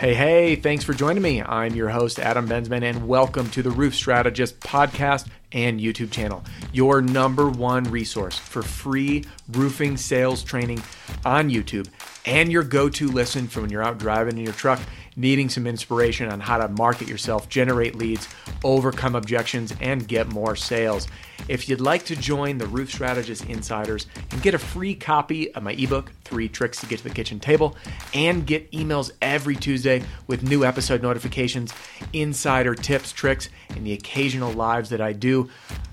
Hey, hey, thanks for joining me. I'm your host, Adam Bensman, and welcome to the Roof Strategist podcast and YouTube channel, your number one resource for free roofing sales training on YouTube and your go to listen for when you're out driving in your truck needing some inspiration on how to market yourself, generate leads, overcome objections, and get more sales. If you'd like to join the Roof Strategist Insiders and get a free copy of my ebook, Three Tricks to Get to the Kitchen Table, and get emails every Tuesday with new episode notifications, insider tips, tricks, and the occasional lives that I do,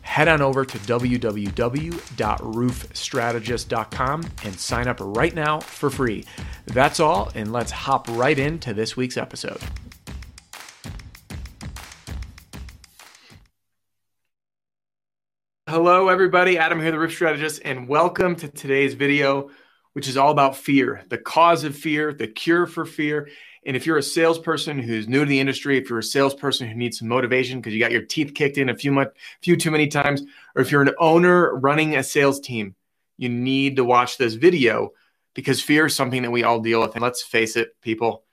head on over to www.roofstrategist.com and sign up right now for free. That's all, and let's hop right into this week's episode. Hello, everybody. Adam here, the Roof Strategist, and welcome to today's video, which is all about fear the cause of fear, the cure for fear. And if you're a salesperson who's new to the industry, if you're a salesperson who needs some motivation because you got your teeth kicked in a few much, few too many times, or if you're an owner running a sales team, you need to watch this video because fear is something that we all deal with. And let's face it, people,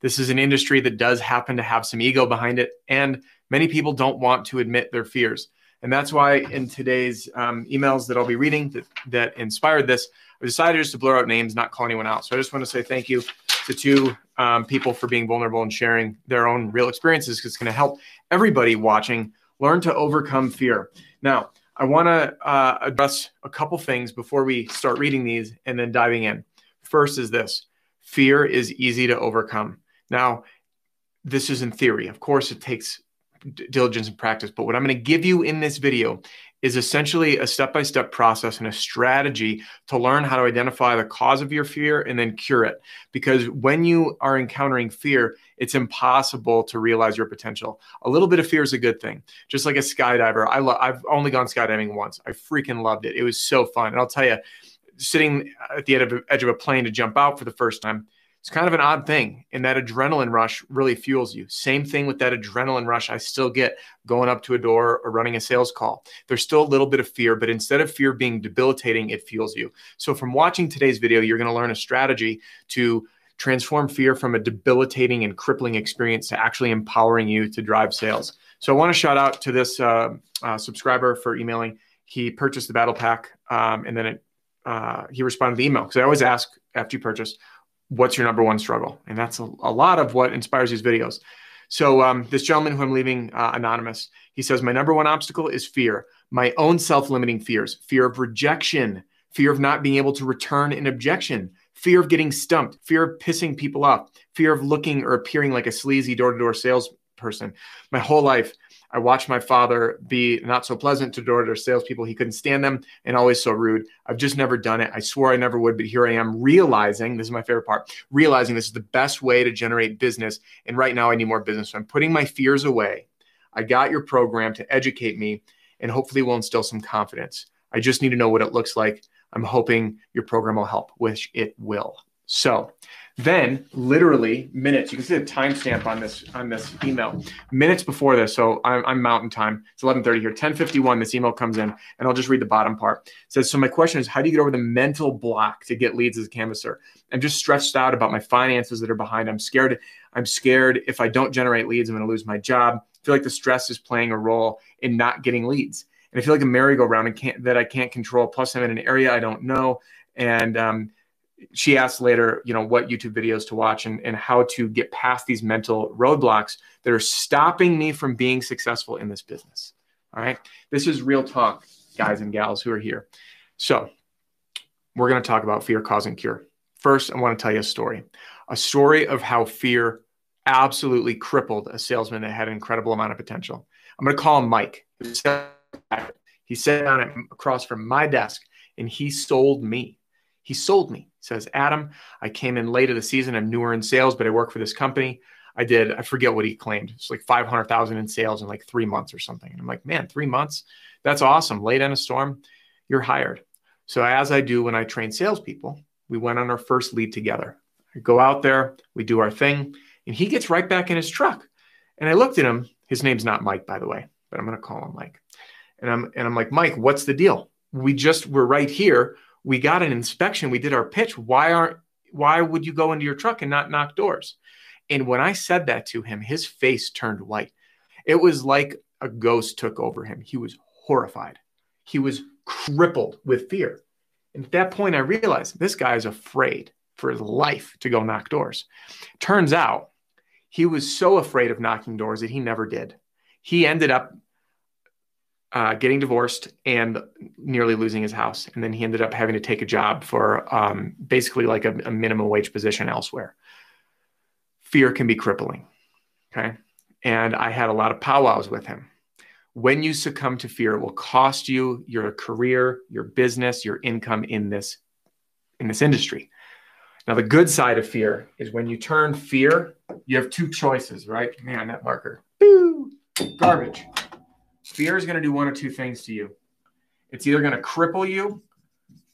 this is an industry that does happen to have some ego behind it, and many people don't want to admit their fears. And that's why in today's um, emails that I'll be reading that, that inspired this, I decided just to blur out names, not call anyone out. So I just want to say thank you to two um, people for being vulnerable and sharing their own real experiences because it's going to help everybody watching learn to overcome fear. Now, I want to uh, address a couple things before we start reading these and then diving in. First is this fear is easy to overcome. Now, this is in theory. Of course, it takes diligence and practice. But what I'm going to give you in this video is essentially a step by step process and a strategy to learn how to identify the cause of your fear and then cure it. Because when you are encountering fear, it's impossible to realize your potential. A little bit of fear is a good thing. Just like a skydiver, I love. I've only gone skydiving once. I freaking loved it. It was so fun. And I'll tell you, sitting at the edge of a plane to jump out for the first time it's kind of an odd thing. And that adrenaline rush really fuels you. Same thing with that adrenaline rush I still get going up to a door or running a sales call. There's still a little bit of fear, but instead of fear being debilitating, it fuels you. So from watching today's video, you're going to learn a strategy to transform fear from a debilitating and crippling experience to actually empowering you to drive sales. So I want to shout out to this uh, uh, subscriber for emailing. He purchased the battle pack um, and then it, uh, he responded to the email because I always ask after you purchase, what's your number one struggle? And that's a, a lot of what inspires these videos. So um, this gentleman who I'm leaving uh, anonymous, he says, my number one obstacle is fear, my own self-limiting fears, fear of rejection, fear of not being able to return an objection, fear of getting stumped, fear of pissing people off, fear of looking or appearing like a sleazy door-to-door salesperson. My whole life, I watched my father be not so pleasant to door to door salespeople. He couldn't stand them and always so rude. I've just never done it. I swore I never would, but here I am realizing this is my favorite part realizing this is the best way to generate business. And right now I need more business. So I'm putting my fears away. I got your program to educate me and hopefully will instill some confidence. I just need to know what it looks like. I'm hoping your program will help, which it will. So, then, literally minutes, you can see the timestamp on this on this email. Minutes before this, so I'm, I'm Mountain Time. It's 11:30 here. 10:51. This email comes in, and I'll just read the bottom part. It says, "So my question is, how do you get over the mental block to get leads as a canvasser? I'm just stressed out about my finances that are behind. I'm scared. I'm scared if I don't generate leads, I'm going to lose my job. I feel like the stress is playing a role in not getting leads, and I feel like a merry-go-round and can't, that I can't control. Plus, I'm in an area I don't know, and um, she asked later, you know, what YouTube videos to watch and, and how to get past these mental roadblocks that are stopping me from being successful in this business. All right. This is real talk, guys and gals who are here. So we're going to talk about fear, cause, and cure. First, I want to tell you a story a story of how fear absolutely crippled a salesman that had an incredible amount of potential. I'm going to call him Mike. He sat down across from my desk and he sold me. He sold me says, Adam, I came in late of the season. I'm newer in sales, but I work for this company. I did, I forget what he claimed. It's like 500,000 in sales in like three months or something. And I'm like, man, three months? That's awesome. Late in a storm, you're hired. So as I do when I train salespeople, we went on our first lead together. I go out there, we do our thing, and he gets right back in his truck. And I looked at him. His name's not Mike, by the way, but I'm going to call him Mike. And I'm and I'm like, Mike, what's the deal? We just we're right here we got an inspection, we did our pitch. Why aren't why would you go into your truck and not knock doors? And when I said that to him, his face turned white. It was like a ghost took over him. He was horrified. He was crippled with fear. And at that point, I realized this guy is afraid for his life to go knock doors. Turns out he was so afraid of knocking doors that he never did. He ended up uh, getting divorced and nearly losing his house. And then he ended up having to take a job for um, basically like a, a minimum wage position elsewhere. Fear can be crippling. Okay. And I had a lot of powwows with him. When you succumb to fear, it will cost you your career, your business, your income in this in this industry. Now, the good side of fear is when you turn fear, you have two choices, right? Man, that marker, boo, garbage. Fear is going to do one or two things to you. It's either going to cripple you,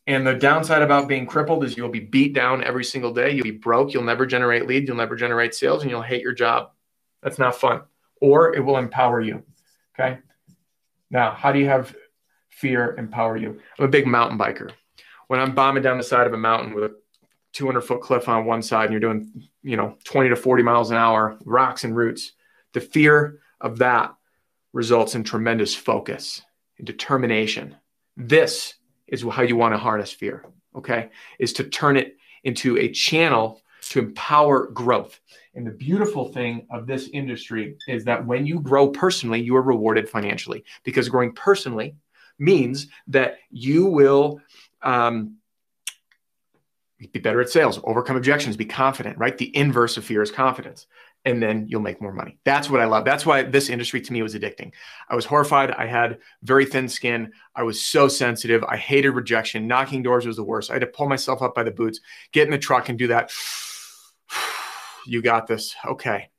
and the downside about being crippled is you'll be beat down every single day. You'll be broke. You'll never generate leads. You'll never generate sales, and you'll hate your job. That's not fun. Or it will empower you. Okay. Now, how do you have fear empower you? I'm a big mountain biker. When I'm bombing down the side of a mountain with a 200 foot cliff on one side and you're doing, you know, 20 to 40 miles an hour, rocks and roots, the fear of that results in tremendous focus and determination. This is how you want to harness fear, okay? Is to turn it into a channel to empower growth. And the beautiful thing of this industry is that when you grow personally, you are rewarded financially because growing personally means that you will um, be better at sales, overcome objections, be confident, right? The inverse of fear is confidence. And then you'll make more money. That's what I love. That's why this industry to me was addicting. I was horrified. I had very thin skin. I was so sensitive. I hated rejection. Knocking doors was the worst. I had to pull myself up by the boots, get in the truck and do that. you got this. Okay.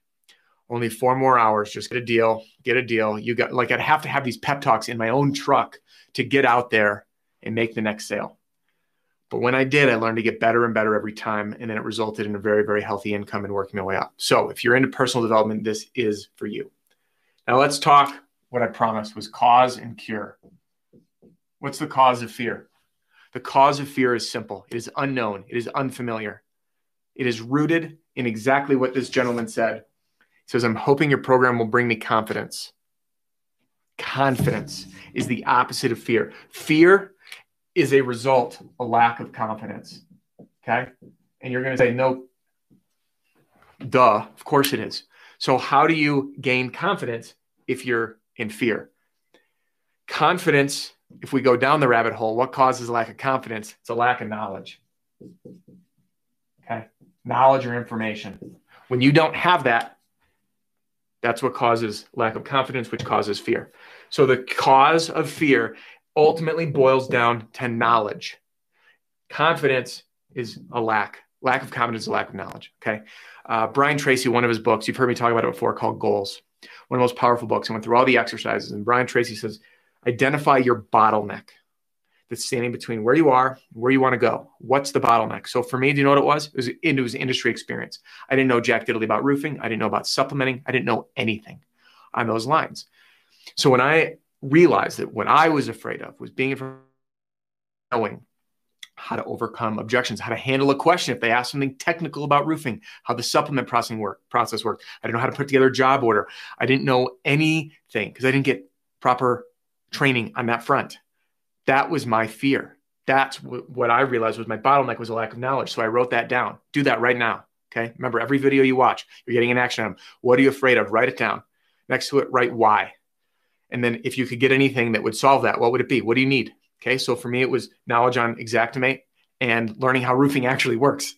Only four more hours. Just get a deal. Get a deal. You got like I'd have to have these pep talks in my own truck to get out there and make the next sale. But when I did, I learned to get better and better every time. And then it resulted in a very, very healthy income and working my way up. So if you're into personal development, this is for you. Now let's talk what I promised was cause and cure. What's the cause of fear? The cause of fear is simple. It is unknown. It is unfamiliar. It is rooted in exactly what this gentleman said. He says, I'm hoping your program will bring me confidence. Confidence is the opposite of fear. Fear is a result, a lack of confidence. Okay. And you're going to say, no, duh, of course it is. So, how do you gain confidence if you're in fear? Confidence, if we go down the rabbit hole, what causes lack of confidence? It's a lack of knowledge. Okay. Knowledge or information. When you don't have that, that's what causes lack of confidence, which causes fear. So, the cause of fear ultimately boils down to knowledge. Confidence is a lack. Lack of confidence is a lack of knowledge. Okay. Uh, Brian Tracy, one of his books, you've heard me talk about it before, called Goals. One of the most powerful books. I went through all the exercises, and Brian Tracy says, identify your bottleneck that's standing between where you are, where you want to go. What's the bottleneck? So for me, do you know what it was? It was, it was industry experience. I didn't know jack diddly about roofing. I didn't know about supplementing. I didn't know anything on those lines. So when I realized that what I was afraid of was being afraid knowing how to overcome objections, how to handle a question if they ask something technical about roofing, how the supplement processing work, process worked. I didn't know how to put together a job order. I didn't know anything because I didn't get proper training on that front. That was my fear. That's w- what I realized was my bottleneck was a lack of knowledge. So I wrote that down. Do that right now. Okay. Remember, every video you watch, you're getting an action item. What are you afraid of? Write it down. Next to it, write why. And then if you could get anything that would solve that, what would it be? What do you need? Okay. So for me, it was knowledge on Xactimate and learning how roofing actually works.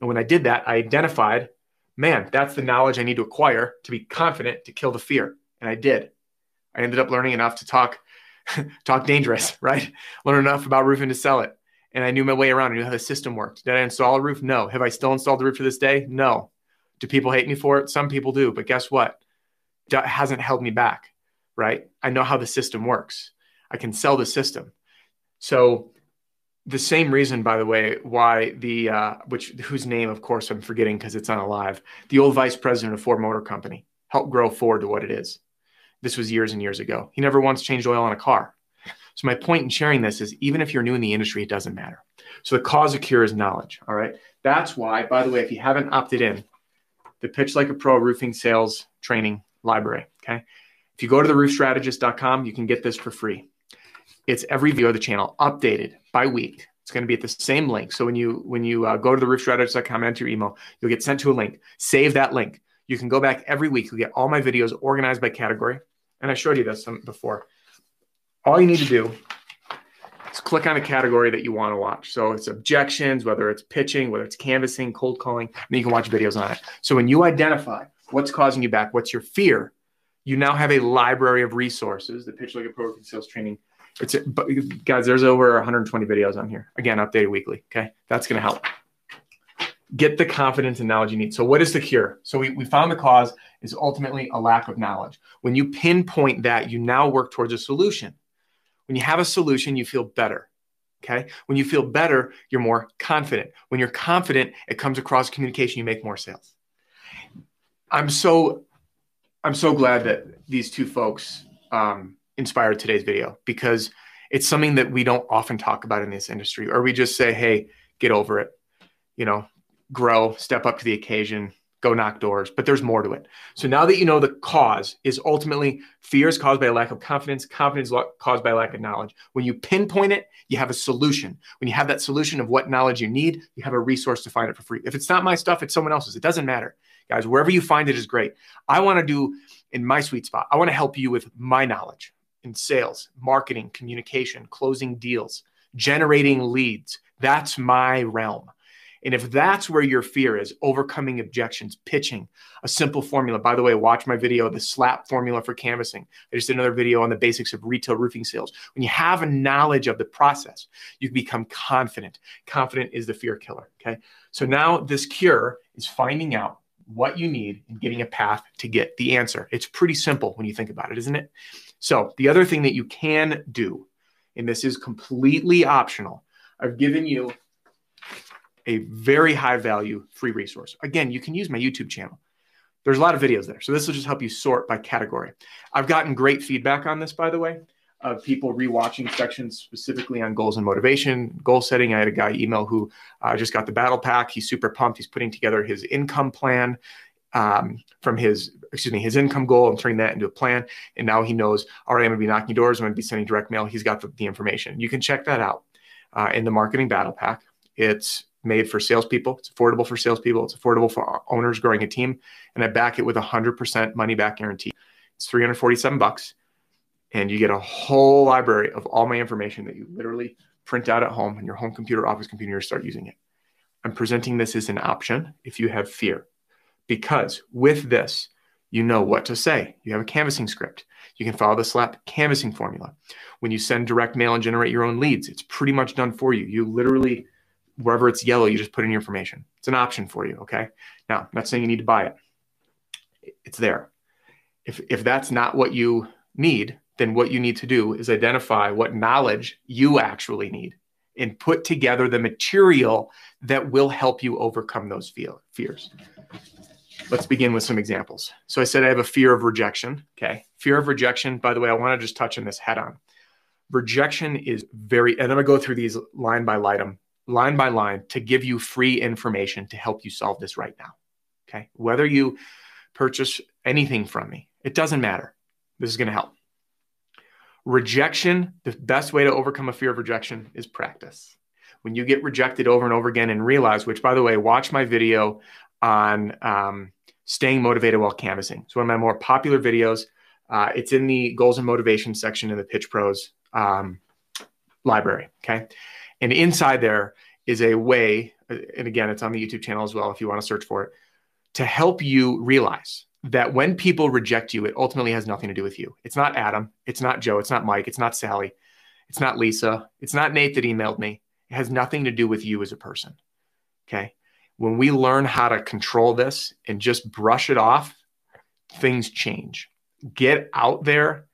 And when I did that, I identified, man, that's the knowledge I need to acquire to be confident to kill the fear. And I did. I ended up learning enough to talk, talk dangerous, right? Learn enough about roofing to sell it. And I knew my way around. I knew how the system worked. Did I install a roof? No. Have I still installed the roof to this day? No. Do people hate me for it? Some people do. But guess what? That hasn't held me back right? I know how the system works. I can sell the system. So the same reason, by the way, why the uh, which whose name, of course, I'm forgetting because it's unalive. The old vice president of Ford Motor Company helped grow Ford to what it is. This was years and years ago. He never once changed oil on a car. So my point in sharing this is even if you're new in the industry, it doesn't matter. So the cause of cure is knowledge. All right. That's why, by the way, if you haven't opted in, the Pitch Like a Pro Roofing Sales Training Library. Okay. If you go to the roofstrategist.com, you can get this for free. It's every video of the channel updated by week. It's going to be at the same link. So when you when you uh, go to the roofstrategist.com and enter your email, you'll get sent to a link. Save that link. You can go back every week. You'll get all my videos organized by category. And I showed you this before. All you need to do is click on a category that you want to watch. So it's objections, whether it's pitching, whether it's canvassing, cold calling, and you can watch videos on it. So when you identify what's causing you back, what's your fear, you now have a library of resources. The Pitch Like a Pro Sales Training it's but guys, there's over 120 videos on here. Again, updated weekly. Okay, that's going to help. Get the confidence and knowledge you need. So, what is the cure? So, we, we found the cause is ultimately a lack of knowledge. When you pinpoint that, you now work towards a solution. When you have a solution, you feel better. Okay. When you feel better, you're more confident. When you're confident, it comes across communication, you make more sales. I'm so I'm so glad that these two folks um, inspired today's video because it's something that we don't often talk about in this industry, or we just say, hey, get over it, you know, grow, step up to the occasion, go knock doors. But there's more to it. So now that you know the cause is ultimately fear is caused by a lack of confidence, confidence caused by a lack of knowledge. When you pinpoint it, you have a solution. When you have that solution of what knowledge you need, you have a resource to find it for free. If it's not my stuff, it's someone else's. It doesn't matter. Guys, wherever you find it is great. I want to do in my sweet spot, I want to help you with my knowledge in sales, marketing, communication, closing deals, generating leads. That's my realm. And if that's where your fear is, overcoming objections, pitching, a simple formula. By the way, watch my video, the SLAP formula for canvassing. I just did another video on the basics of retail roofing sales. When you have a knowledge of the process, you become confident. Confident is the fear killer. Okay. So now this cure is finding out what you need and getting a path to get the answer. It's pretty simple when you think about it, isn't it? So, the other thing that you can do, and this is completely optional, I've given you a very high value free resource. Again, you can use my YouTube channel. There's a lot of videos there. So, this will just help you sort by category. I've gotten great feedback on this, by the way, of people rewatching sections specifically on goals and motivation, goal setting. I had a guy email who uh, just got the battle pack. He's super pumped. He's putting together his income plan um, from his excuse me his income goal and turning that into a plan. And now he knows all right i'm going to be knocking doors. I'm going to be sending direct mail. He's got the, the information. You can check that out uh, in the marketing battle pack. It's made for salespeople. It's affordable for salespeople. It's affordable for owners growing a team. And i back it with a 100% money back guarantee. It's 347 bucks and you get a whole library of all my information that you literally print out at home on your home computer office computer start using it i'm presenting this as an option if you have fear because with this, you know what to say. You have a canvassing script. You can follow the SLAP canvassing formula. When you send direct mail and generate your own leads, it's pretty much done for you. You literally, wherever it's yellow, you just put in your information. It's an option for you. Okay. Now, I'm not saying you need to buy it, it's there. If, if that's not what you need, then what you need to do is identify what knowledge you actually need and put together the material that will help you overcome those fears. Let's begin with some examples. So I said I have a fear of rejection. Okay. Fear of rejection, by the way, I want to just touch on this head on. Rejection is very, and I'm going to go through these line by line, um, line by line to give you free information to help you solve this right now. Okay. Whether you purchase anything from me, it doesn't matter. This is going to help. Rejection, the best way to overcome a fear of rejection is practice. When you get rejected over and over again and realize, which by the way, watch my video on um, staying motivated while canvassing. It's one of my more popular videos. Uh, it's in the goals and motivation section in the Pitch Pros um, library. Okay. And inside there is a way, and again, it's on the YouTube channel as well if you want to search for it, to help you realize that when people reject you, it ultimately has nothing to do with you. It's not Adam. It's not Joe. It's not Mike. It's not Sally. It's not Lisa. It's not Nate that emailed me. It has nothing to do with you as a person. Okay when we learn how to control this and just brush it off, things change. Get out there,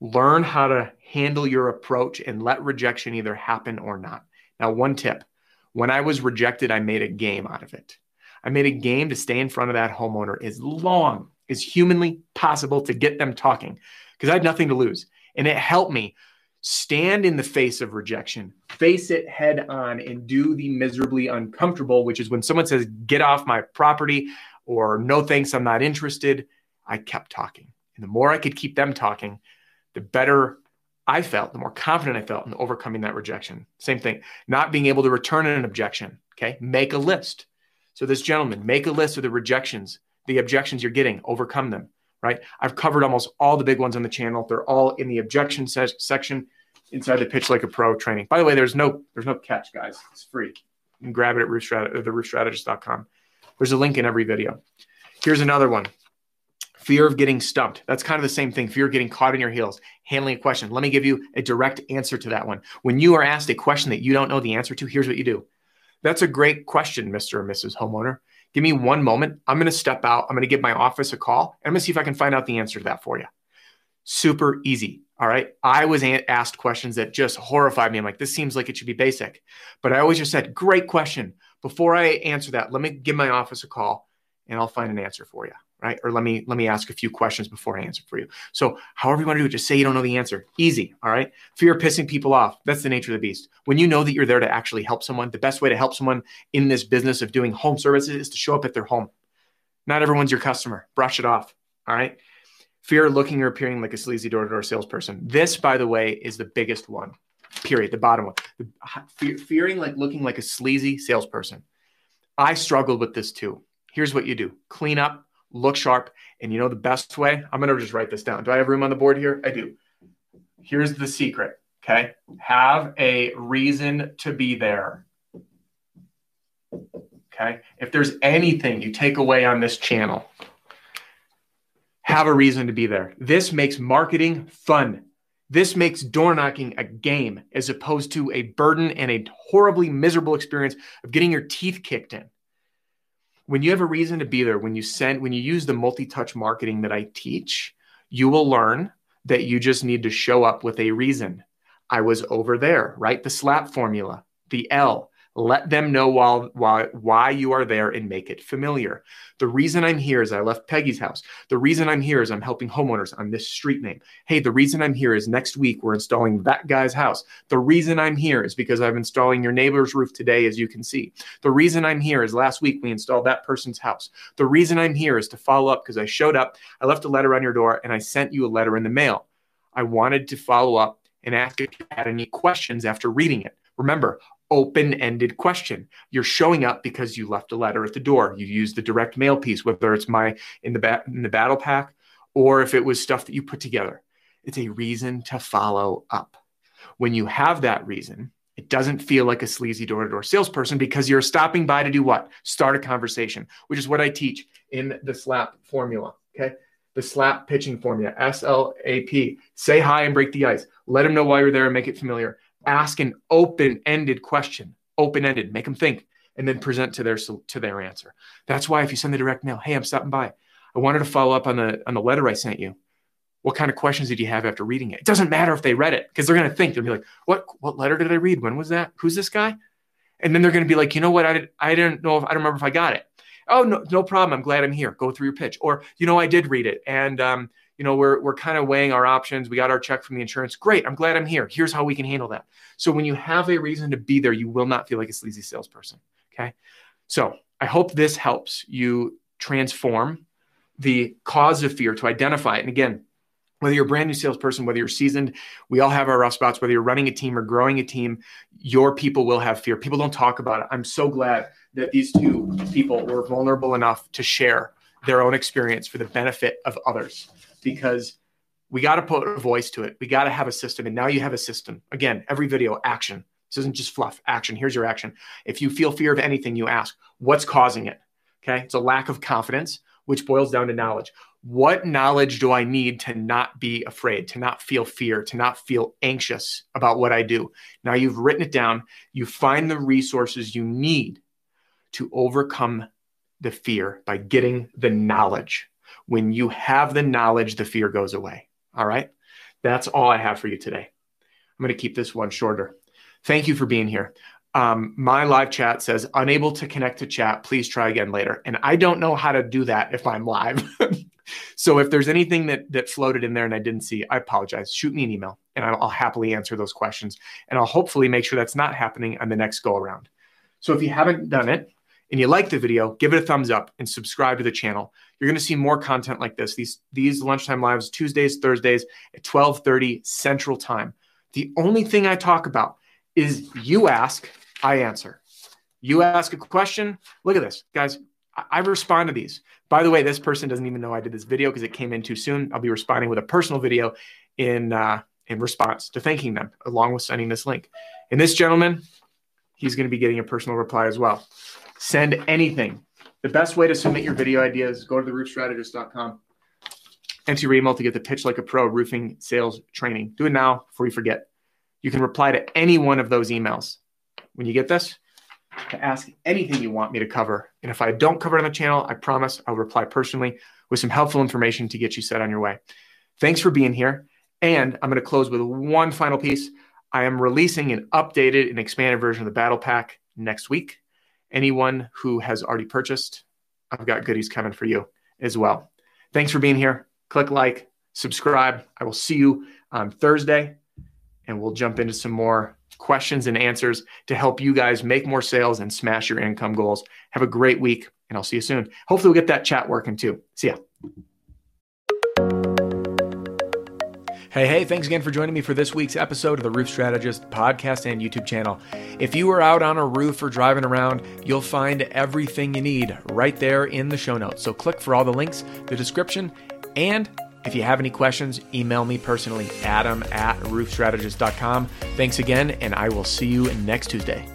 learn how to handle your approach, and let rejection either happen or not. Now, one tip when I was rejected, I made a game out of it. I made a game to stay in front of that homeowner as long as humanly possible to get them talking because I had nothing to lose. And it helped me stand in the face of rejection, face it head on, and do the miserably uncomfortable, which is when someone says, Get off my property, or no thanks, I'm not interested. I kept talking. And the more I could keep them talking, the better I felt, the more confident I felt in overcoming that rejection. Same thing, not being able to return an objection. Okay. Make a list. So, this gentleman, make a list of the rejections, the objections you're getting, overcome them, right? I've covered almost all the big ones on the channel. They're all in the objection se- section inside the Pitch Like a Pro training. By the way, there's no there's no catch, guys. It's free. You can grab it at roofstrat- theroofstrategist.com. There's a link in every video. Here's another one. Fear of getting stumped. That's kind of the same thing. Fear of getting caught in your heels, handling a question. Let me give you a direct answer to that one. When you are asked a question that you don't know the answer to, here's what you do. That's a great question, Mr. or Mrs. Homeowner. Give me one moment. I'm going to step out. I'm going to give my office a call. And I'm going to see if I can find out the answer to that for you. Super easy. All right. I was asked questions that just horrified me. I'm like, this seems like it should be basic. But I always just said, great question. Before I answer that, let me give my office a call and I'll find an answer for you right? Or let me let me ask a few questions before I answer for you. So however you want to do it, just say you don't know the answer. Easy, all right? Fear of pissing people off. That's the nature of the beast. When you know that you're there to actually help someone, the best way to help someone in this business of doing home services is to show up at their home. Not everyone's your customer. Brush it off. All right. Fear of looking or appearing like a sleazy door-to-door salesperson. This, by the way, is the biggest one. Period. The bottom one. The, fe- fearing like looking like a sleazy salesperson. I struggled with this too. Here's what you do: clean up, look sharp. And you know the best way? I'm going to just write this down. Do I have room on the board here? I do. Here's the secret. Okay. Have a reason to be there. Okay. If there's anything you take away on this channel, have a reason to be there. This makes marketing fun. This makes door knocking a game as opposed to a burden and a horribly miserable experience of getting your teeth kicked in when you have a reason to be there, when you send, when you use the multi-touch marketing that I teach, you will learn that you just need to show up with a reason. I was over there, right? The SLAP formula, the L, let them know while, why, why you are there and make it familiar. The reason I'm here is I left Peggy's house. The reason I'm here is I'm helping homeowners on this street name. Hey, the reason I'm here is next week we're installing that guy's house. The reason I'm here is because I'm installing your neighbor's roof today, as you can see. The reason I'm here is last week we installed that person's house. The reason I'm here is to follow up because I showed up, I left a letter on your door, and I sent you a letter in the mail. I wanted to follow up and ask if you had any questions after reading it. Remember, open-ended question. You're showing up because you left a letter at the door. You used the direct mail piece, whether it's my in the ba- in the battle pack or if it was stuff that you put together. It's a reason to follow up. When you have that reason, it doesn't feel like a sleazy door-to-door salesperson because you're stopping by to do what? Start a conversation, which is what I teach in the SLAP formula. Okay. The SLAP pitching formula, S L A P. Say hi and break the ice. Let them know why you're there and make it familiar ask an open-ended question, open-ended, make them think, and then present to their to their answer. That's why if you send the direct mail, hey, I'm stopping by. I wanted to follow up on the on the letter I sent you. What kind of questions did you have after reading it? It doesn't matter if they read it because they're going to think they'll be like, "What what letter did I read? When was that? Who's this guy?" And then they're going to be like, "You know what? I did, I didn't know if I don't remember if I got it." Oh no, no problem. I'm glad I'm here. Go through your pitch. Or you know, I did read it, and um, you know, we're, we're kind of weighing our options. We got our check from the insurance. Great. I'm glad I'm here. Here's how we can handle that. So when you have a reason to be there, you will not feel like a sleazy salesperson. Okay. So I hope this helps you transform the cause of fear to identify it. And again, whether you're a brand new salesperson, whether you're seasoned, we all have our rough spots, whether you're running a team or growing a team, your people will have fear. People don't talk about it. I'm so glad that these two people were vulnerable enough to share their own experience for the benefit of others because we got to put a voice to it. We got to have a system. And now you have a system. Again, every video, action. This isn't just fluff. Action. Here's your action. If you feel fear of anything, you ask, what's causing it? Okay. It's a lack of confidence, which boils down to knowledge. What knowledge do I need to not be afraid, to not feel fear, to not feel anxious about what I do? Now you've written it down. You find the resources you need to overcome the fear by getting the knowledge. When you have the knowledge, the fear goes away. All right. That's all I have for you today. I'm going to keep this one shorter. Thank you for being here. Um, my live chat says unable to connect to chat. Please try again later. And I don't know how to do that if I'm live. so if there's anything that that floated in there and I didn't see, I apologize. Shoot me an email and I'll, I'll happily answer those questions. And I'll hopefully make sure that's not happening on the next go around. So if you haven't done it, and you like the video, give it a thumbs up and subscribe to the channel. You're going to see more content like this. These these lunchtime lives Tuesdays, Thursdays at 12:30 Central Time. The only thing I talk about is you ask, I answer. You ask a question. Look at this, guys. I respond to these. By the way, this person doesn't even know I did this video because it came in too soon. I'll be responding with a personal video in uh, in response to thanking them, along with sending this link. And this gentleman, he's going to be getting a personal reply as well. Send anything. The best way to submit your video ideas, go to theroofstrategist.com. Enter your email to get the Pitch Like a Pro roofing sales training. Do it now before you forget. You can reply to any one of those emails. When you get this, to ask anything you want me to cover. And if I don't cover it on the channel, I promise I'll reply personally with some helpful information to get you set on your way. Thanks for being here. And I'm going to close with one final piece. I am releasing an updated and expanded version of the Battle Pack next week. Anyone who has already purchased, I've got goodies coming for you as well. Thanks for being here. Click like, subscribe. I will see you on Thursday, and we'll jump into some more questions and answers to help you guys make more sales and smash your income goals. Have a great week, and I'll see you soon. Hopefully, we'll get that chat working too. See ya. Hey, hey, thanks again for joining me for this week's episode of the Roof Strategist podcast and YouTube channel. If you are out on a roof or driving around, you'll find everything you need right there in the show notes. So click for all the links, the description, and if you have any questions, email me personally, adam at roofstrategist.com. Thanks again, and I will see you next Tuesday.